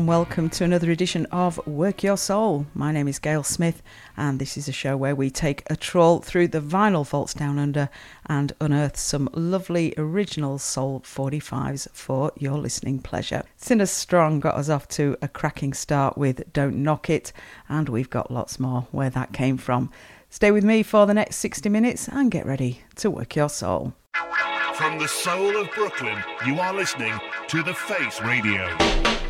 Warm welcome to another edition of Work Your Soul. My name is Gail Smith, and this is a show where we take a trawl through the vinyl vaults down under and unearth some lovely original soul 45s for your listening pleasure. Sinner Strong got us off to a cracking start with Don't Knock It, and we've got lots more where that came from. Stay with me for the next 60 minutes and get ready to work your soul. From the soul of Brooklyn, you are listening to The Face Radio.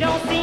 Ernie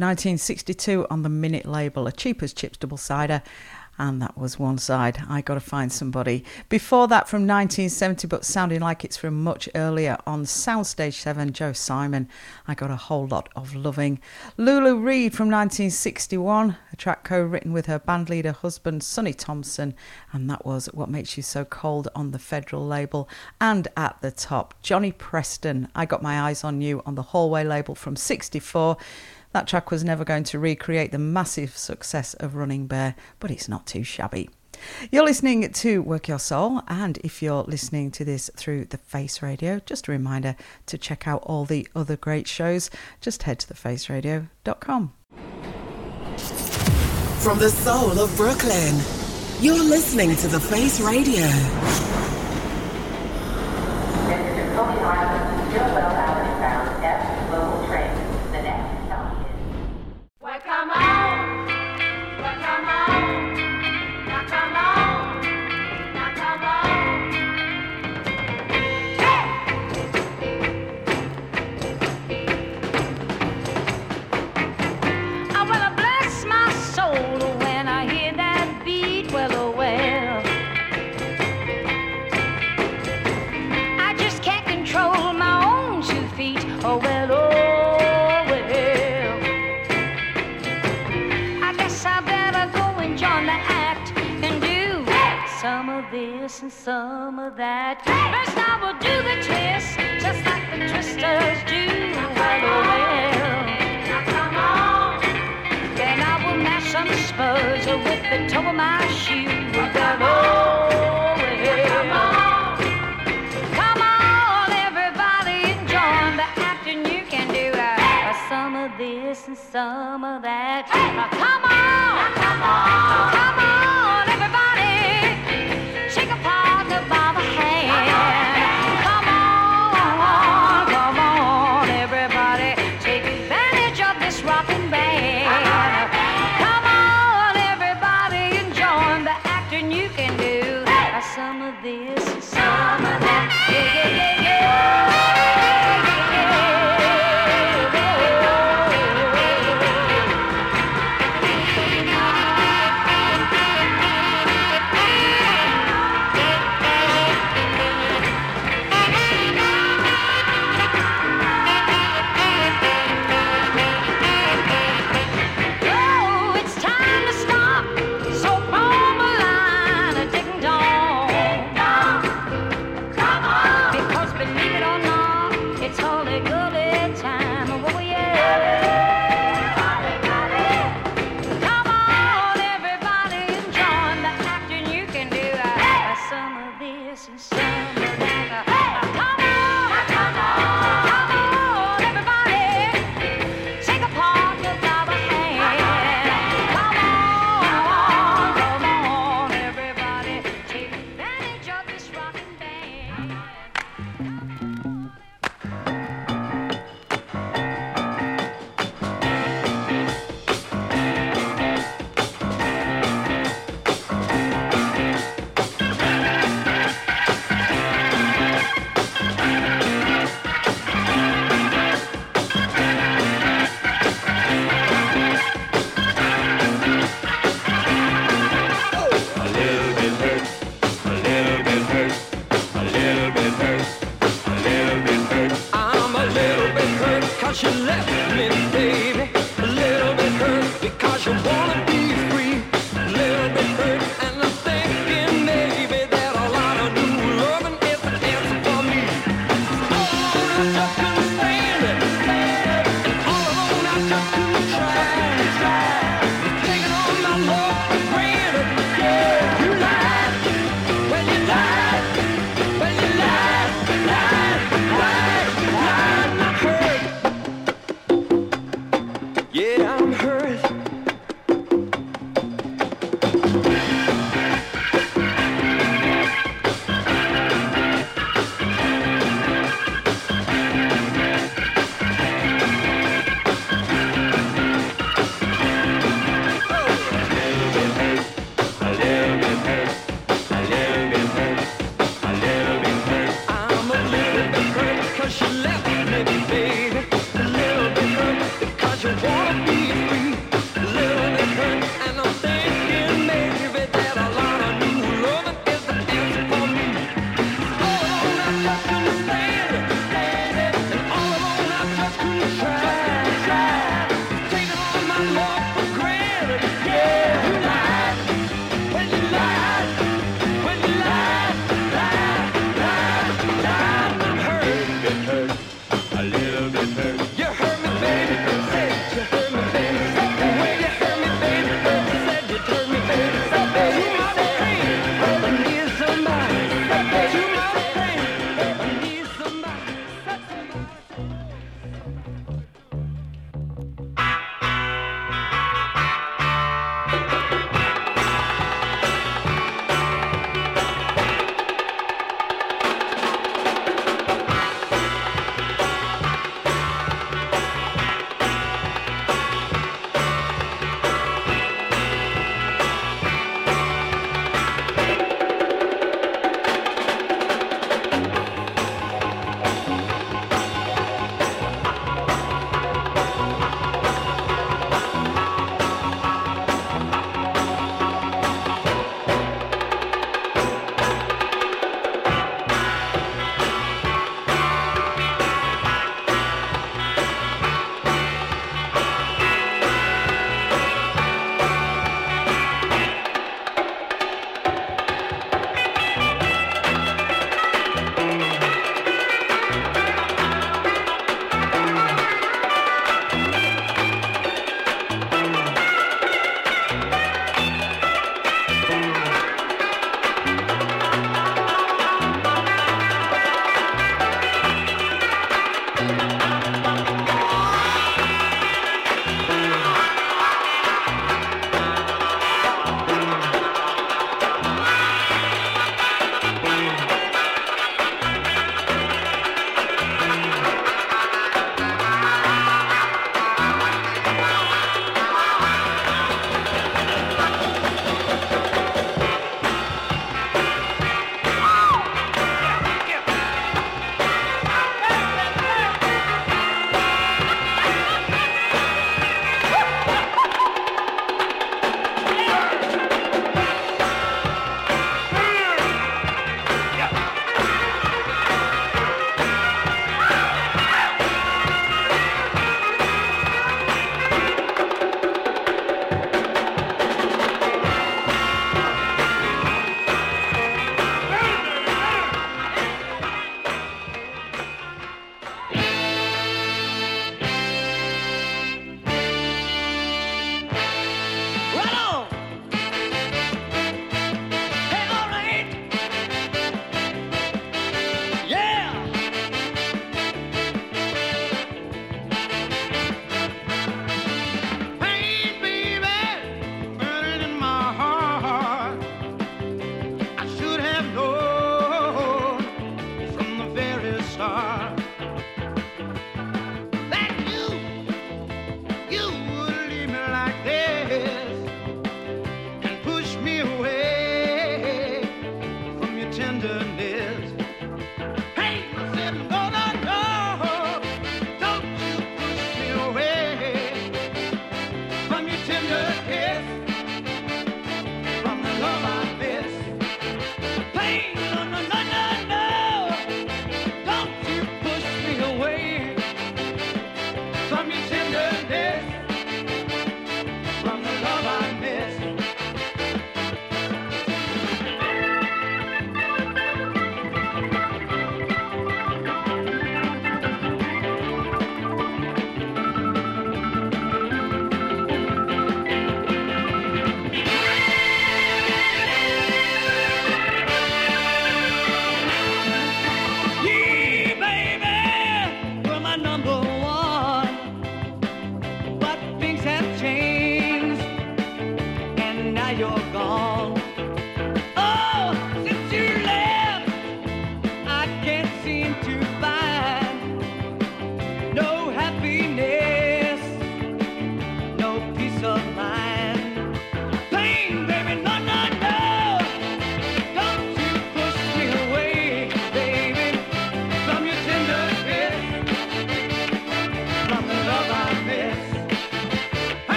1962 on the Minit label, a cheap as chips double sider and that was one side. I got to find somebody. Before that, from 1970, but sounding like it's from much earlier on Sound Stage 7, Joe Simon. I got a whole lot of loving. Lulu Reed from 1961, a track co written with her bandleader husband, Sonny Thompson, and that was What Makes You So Cold on the Federal label. And at the top, Johnny Preston, I Got My Eyes on You on the Hall-Way label from 64. That track was never going to recreate the massive success of Running Bear, but it's not too shabby. You're listening to Work Your Soul, and if you're listening to this through the Face Radio, just a reminder to check out all the other great shows. Just head to thefaceradio.com. From the soul of Brooklyn, you're listening to The Face Radio. some of that. First, I will do the twist, just like the twisters do. Well, oh, well. Come on. Then I will mash some spurs with the toe of my shoe. Well, well. Come on. Come on, everybody, join the afternoon can do some of this and some of that. Now come on. Now come on. Come on.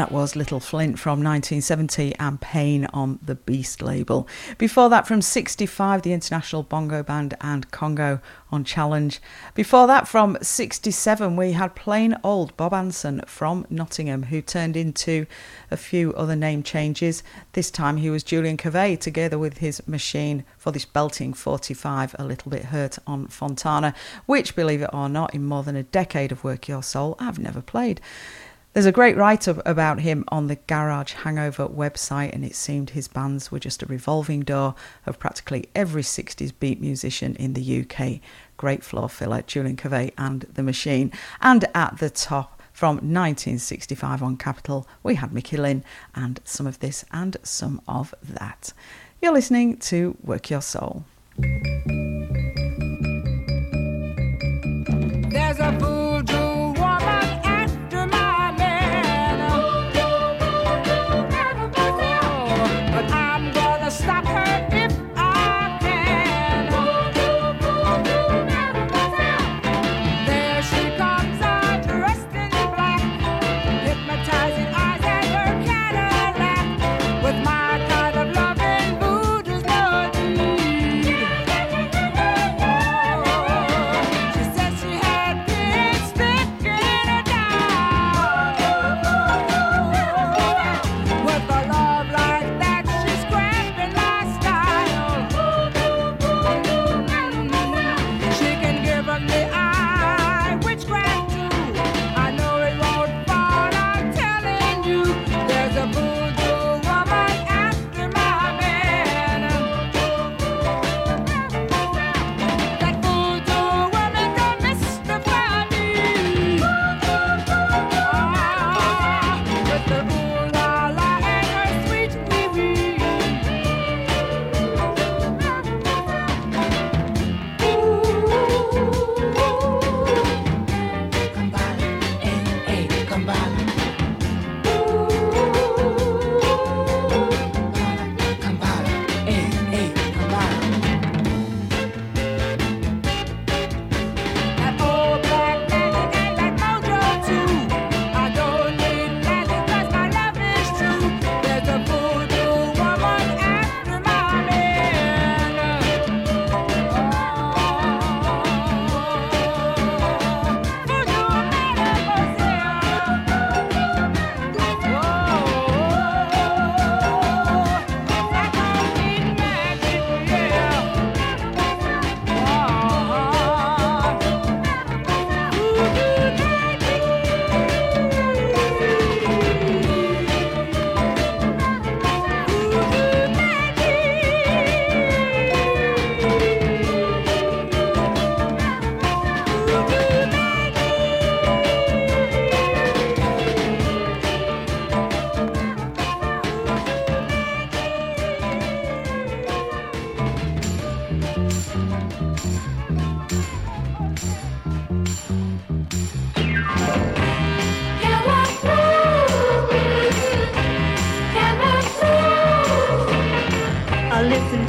That was Little Flint from 1970 and Pain on the Beast label. Before that, from 65, the International Bongo Band and Congo on Challenge. Before that, from 67, we had plain old Bob Anson from Nottingham, who turned into a few other name changes. This time he was Julien Covey together with his machine for this belting 45, A Little Bit Hurt on Fontana, which, believe it or not, in more than a decade of Work Your Soul, I've never played. There's a great write up about him on the Garage Hangover website, and it seemed his bands were just a revolving door of practically every 60s beat musician in the UK. Great floor filler, Julien Covey and The Machine. And at the top, from 1965 on Capitol, we had Micki Lynn and some of this and some of that. You're listening to Work Your Soul. There's a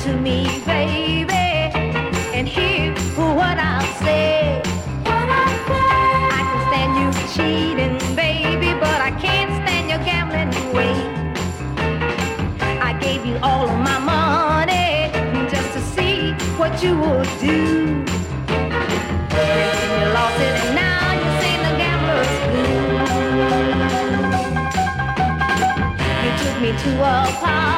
to me, baby, and hear what I'll say. What I'll say. I can stand you cheating, baby, but I can't stand your gambling way. I gave you all of my money just to see what you would do. You lost it and now you sing the gambler's blue. You took me to a party.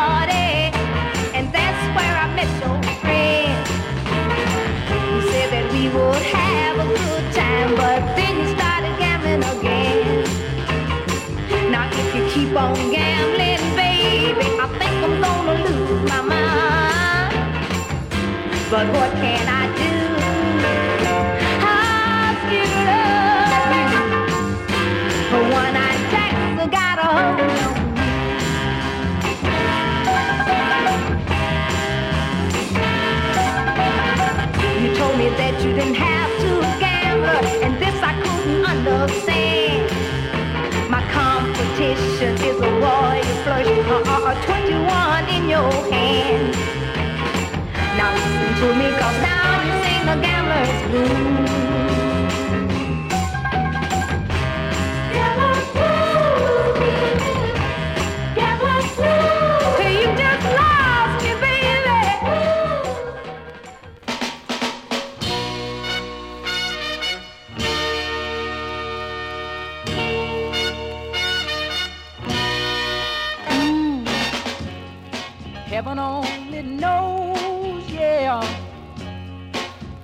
think I'm gonna lose my mind. But what can I do? One I got a hold on. You told me that you didn't have to gamble, and this I couldn't understand. your hand. Now listen to me, cause now you sing the gambler's blues.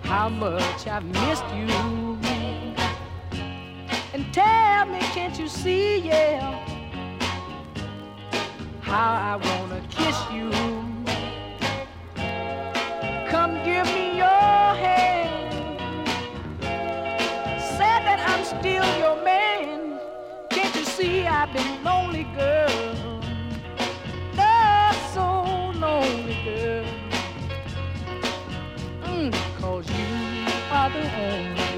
how much I've missed you. And tell me, can't you see, yeah, how I wanna kiss you? Come give me your hand. Say that I'm still your man. Can't you see I've been lonely, girl? other home.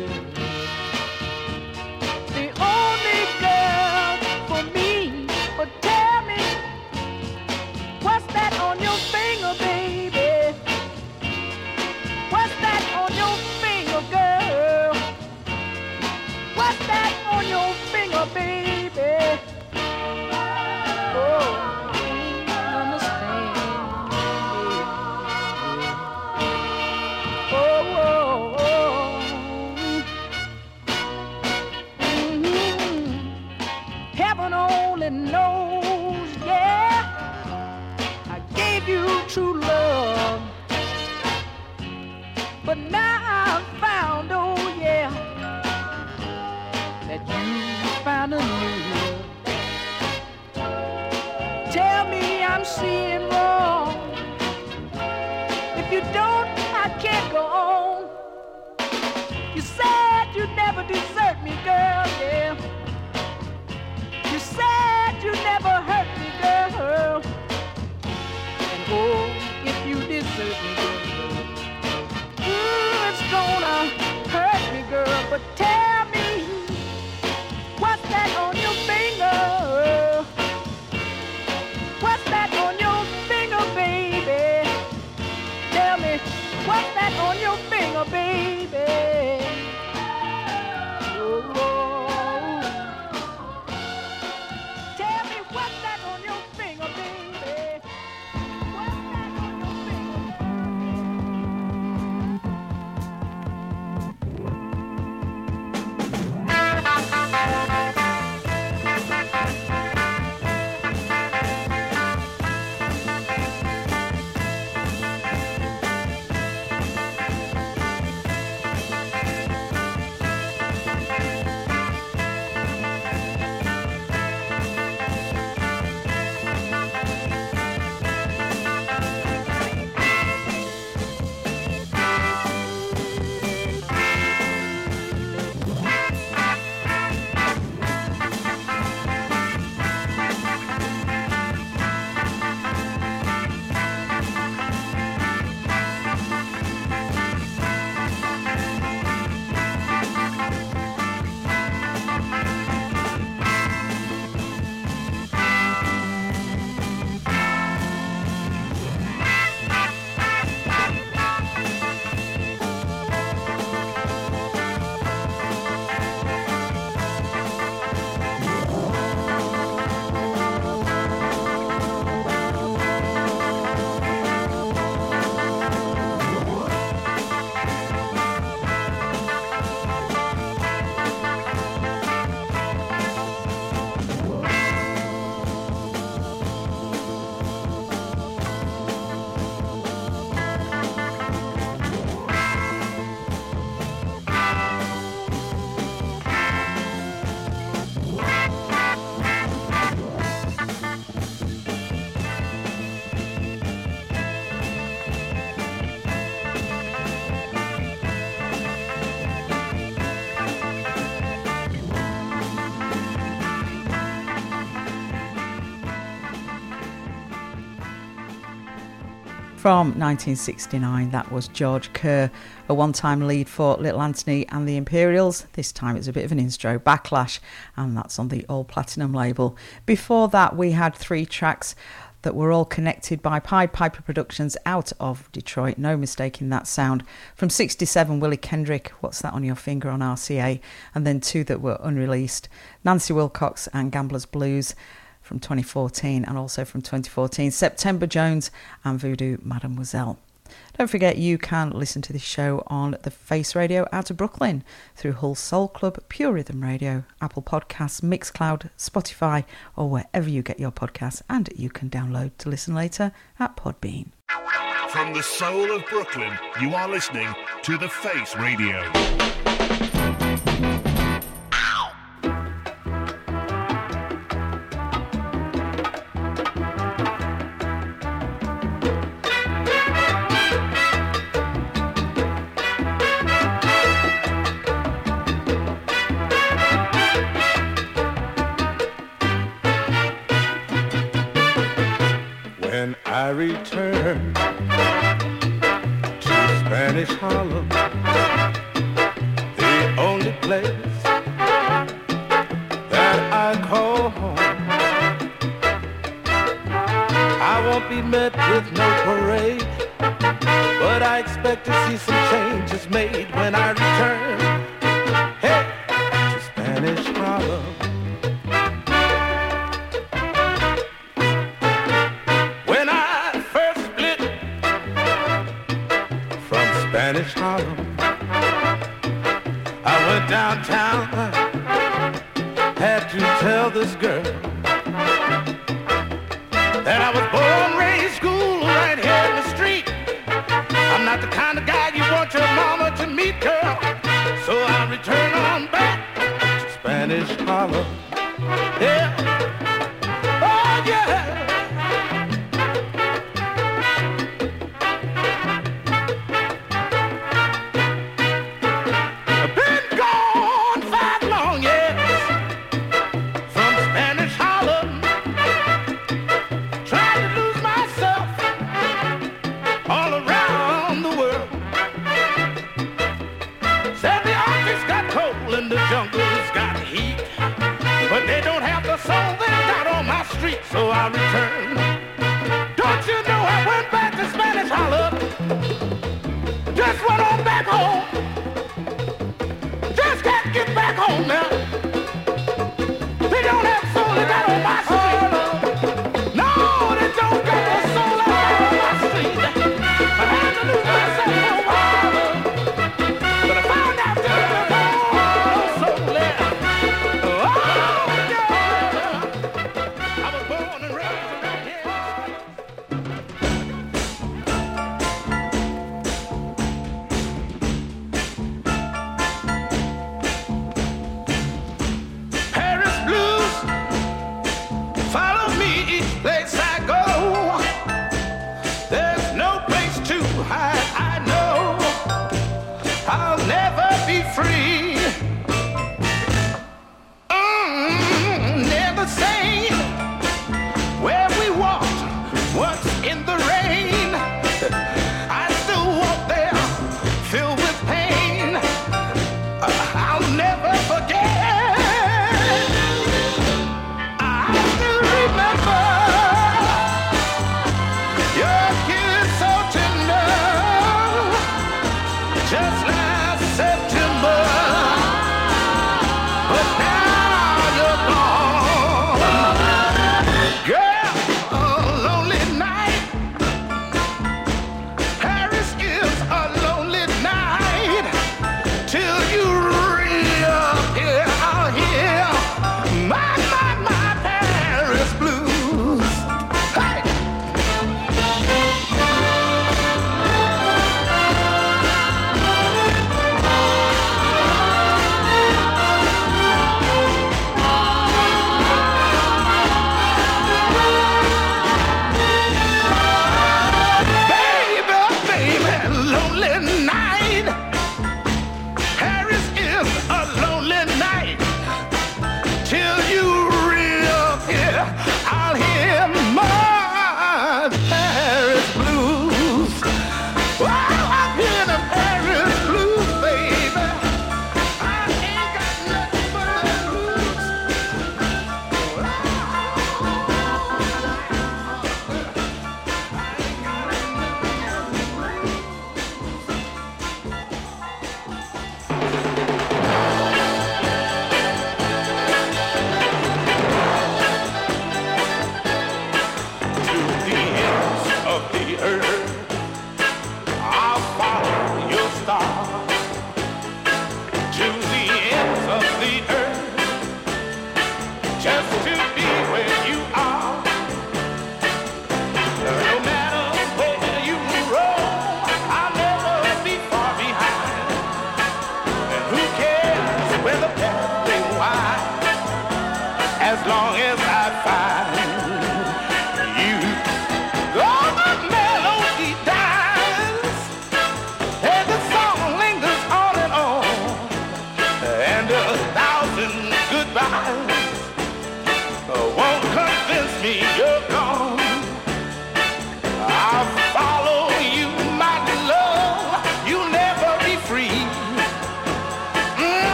From 1969, that was George Kerr, a one time lead for Little Anthony and the Imperials. This time it's a bit of an instro backlash, and that's on the All Platinum label. Before that, we had three tracks that were all connected by Pied Piper Productions out of Detroit. No mistaking that sound. From 67, Willie Kendrick, What's That on Your Finger on RCA, and then two that were unreleased Nancy Wilcox and Gambler's Blues from 2014 and also from 2014, September Jones and Voodoo Mademoiselle. Don't forget you can listen to this show on the Face Radio out of Brooklyn through Hull Soul Club, Pure Rhythm Radio, Apple Podcasts, Mixcloud, Spotify, or wherever you get your podcasts, and you can download to listen later at Podbean. From the soul of Brooklyn, you are listening to The Face Radio. I return to Spanish Harlem, the only place that I call home. I won't be met with no parade, but I expect to see some changes made when I return. Hey, to Spanish Harlem. Downtown,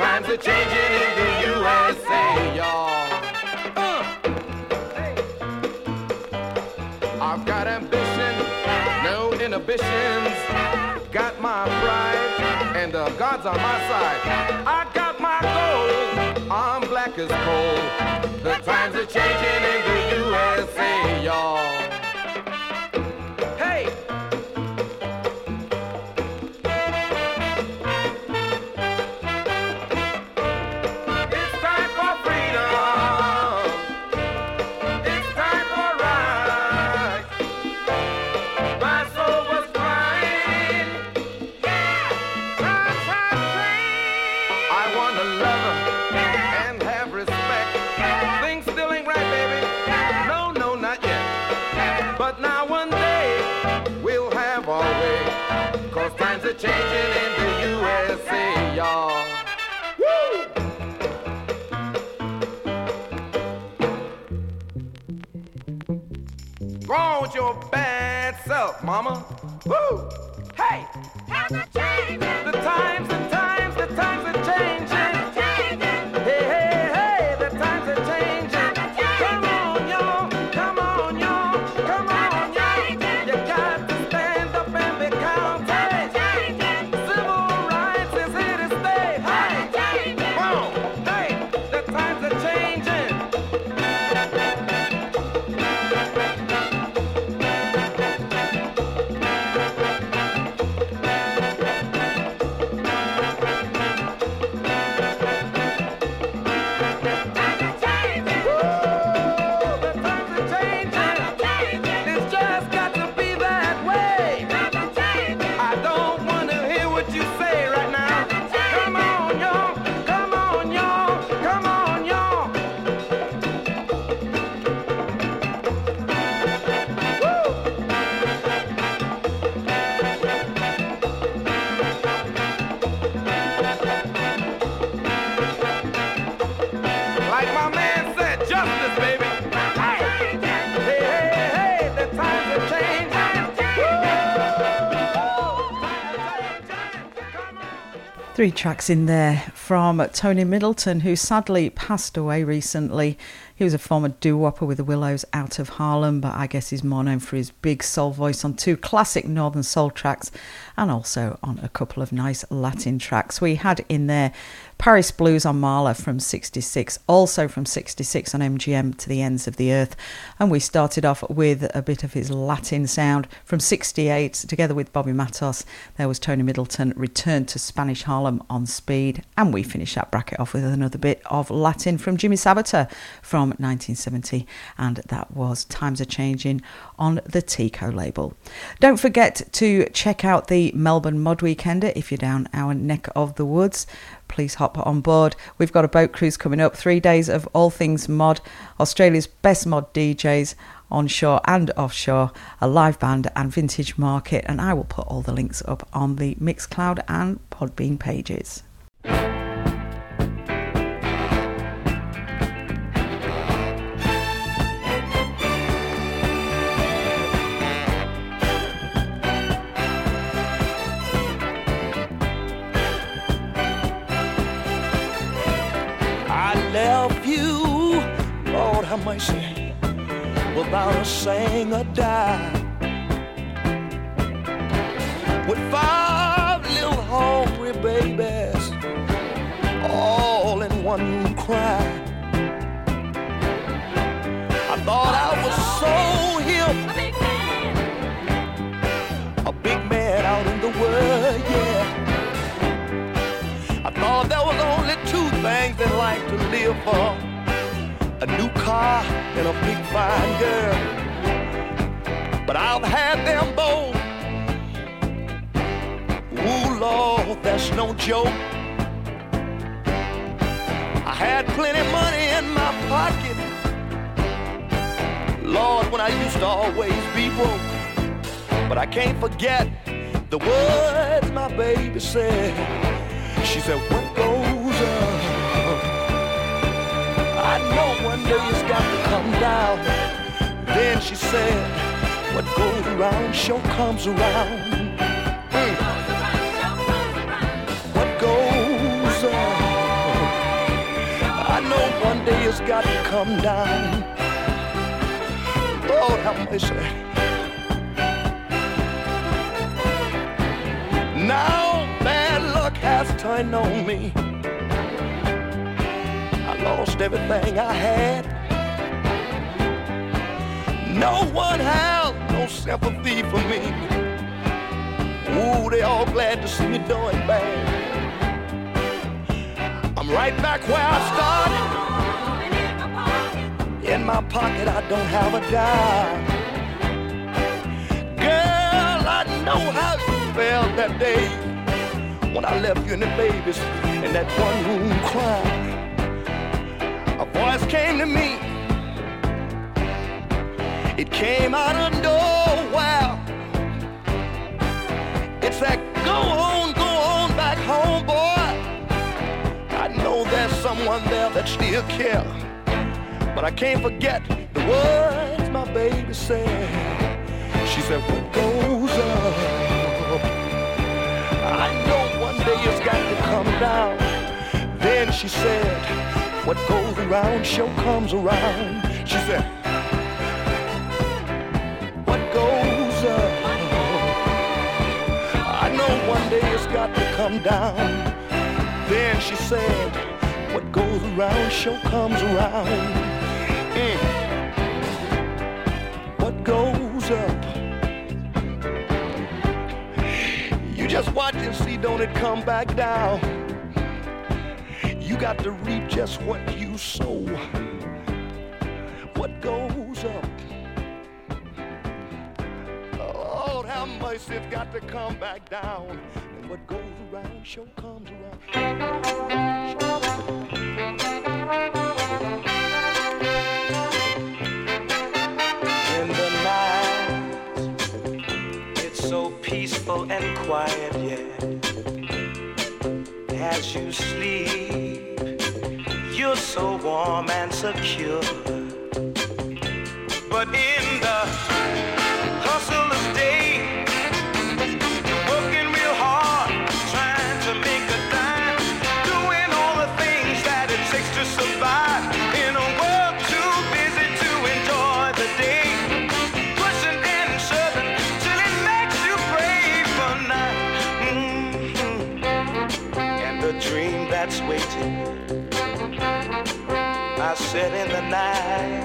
times are changing in the USA, y'all. Uh. I've got ambition, no inhibitions. Got my pride, and uh, God's on my side. I got my goal, I'm black as coal. The times are changing in the USA, y'all. Your bad self, mama. Three tracks in there from Tony Middleton, who sadly passed away recently. He was a former doo-wopper with the Willows out of Harlem, but I guess he's more known for his big soul voice on two classic Northern Soul tracks and also on a couple of nice Latin tracks. We had in there Paris Blues on Mala from 66, also from 66 on MGM to the Ends of the Earth. And we started off with a bit of his Latin sound from 68, together with Bobby Matos. There was Tony Middleton, Return to Spanish Harlem on Speed. And we finish that bracket off with another bit of Latin from Jimmy Sabater from 1970. And that was Times Are Changing on the Tico label. Don't forget to check out the Melbourne Mod Weekender if you're down our neck of the woods please hop on board. We've got a boat cruise coming up, three days of all things mod, Australia's best mod DJs onshore and offshore, a live band and vintage market, and I will put all the links up on the Mixcloud and Podbean pages. I left you, Lord have mercy, without a sing or die. With five little hungry babies, all in one cry. I thought I was so hip, a big man out in the world, yeah. I thought there was only two things in life to live for a new car and a big fine girl. But I've had them both. Ooh, Lord, that's no joke. I had plenty money in my pocket. Lord, when I used to always be broke. But I can't forget the words my baby said. She said, What goes up? I know one day it's got to come down. Then she said, what goes around sure comes around. Mm. What goes on? I know one day it's got to come down. Lord have mercy. Now bad luck has turned on me lost everything I had. No one has no sympathy for me. Ooh, they all glad to see me doing bad. I'm right back where I started. In my pocket, I don't have a dime. Girl, I know how you felt that day when I left you and the babies in that one room crying came to me. It came out of nowhere. It's said, go on, go on back home, boy. I know there's someone there that still cares. But I can't forget the words my baby said. She said, what goes up? I know one day it's got to come down. Then she said, what goes around sure comes around. She said, What goes up? I know one day it's got to come down. Then she said, What goes around sure comes around. Mm. What goes up? You just watch and see, don't it come back down? You got to reap just what you sow. What goes up? Lord how mercy, it's got to come back down. And what goes around sure comes around. In the night, it's so peaceful and quiet, yeah. As you sleep you're so warm and secure. But in the Sit in the night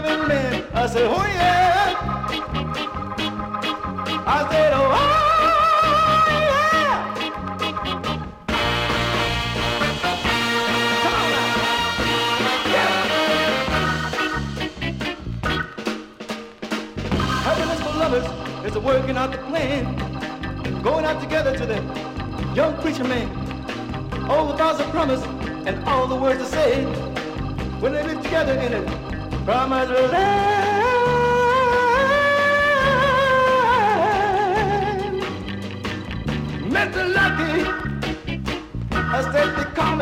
loving man. I said, oh yeah. I said, oh is a working out the plan. Going out together to the young preacher man. All the vows of promise and all the words to say when they live together in it. Promise land. Mr. Lucky, I said they call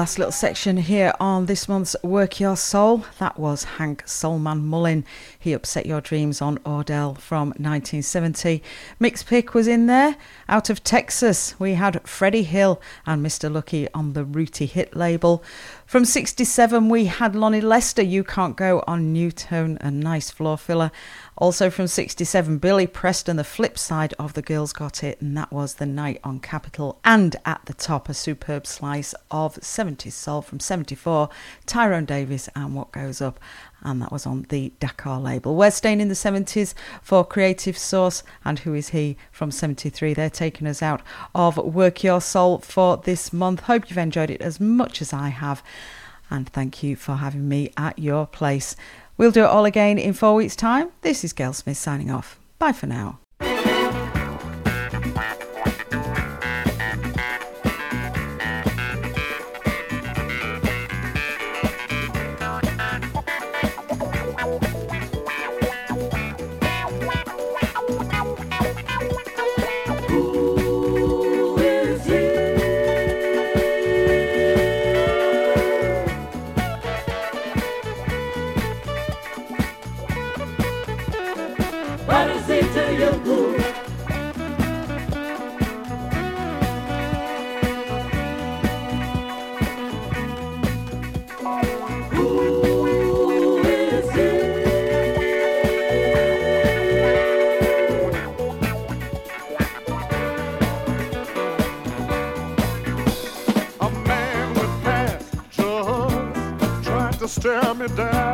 last little section here on this month's Work Your Soul. That was Hank Soulman Mullen. He upset your dreams on Audel from 1970. Mix Pick was in there. Out of Texas, we had Freddy Hill and Mr. Lucky on the Ru-Tee Hit label. From 67, we had Lonnie Lester, You Can't Go on Nu-Tone, a nice floor filler. Also from 67, Billy Preston, the flip side of The Girls Got It, and that was The Night on Capitol. And at the top, a superb slice of 70s soul from 74, Tyrone Davis and What Goes Up. And that was on the Dakar label. We're staying in the 70s for Creative Source and Who Is He from 73. They're taking us out of Work Your Soul for this month. Hope you've enjoyed it as much as I have. And thank you for having me at your place. We'll do it all again in four weeks' time. This is Gail Smith signing off. Bye for now. Me down.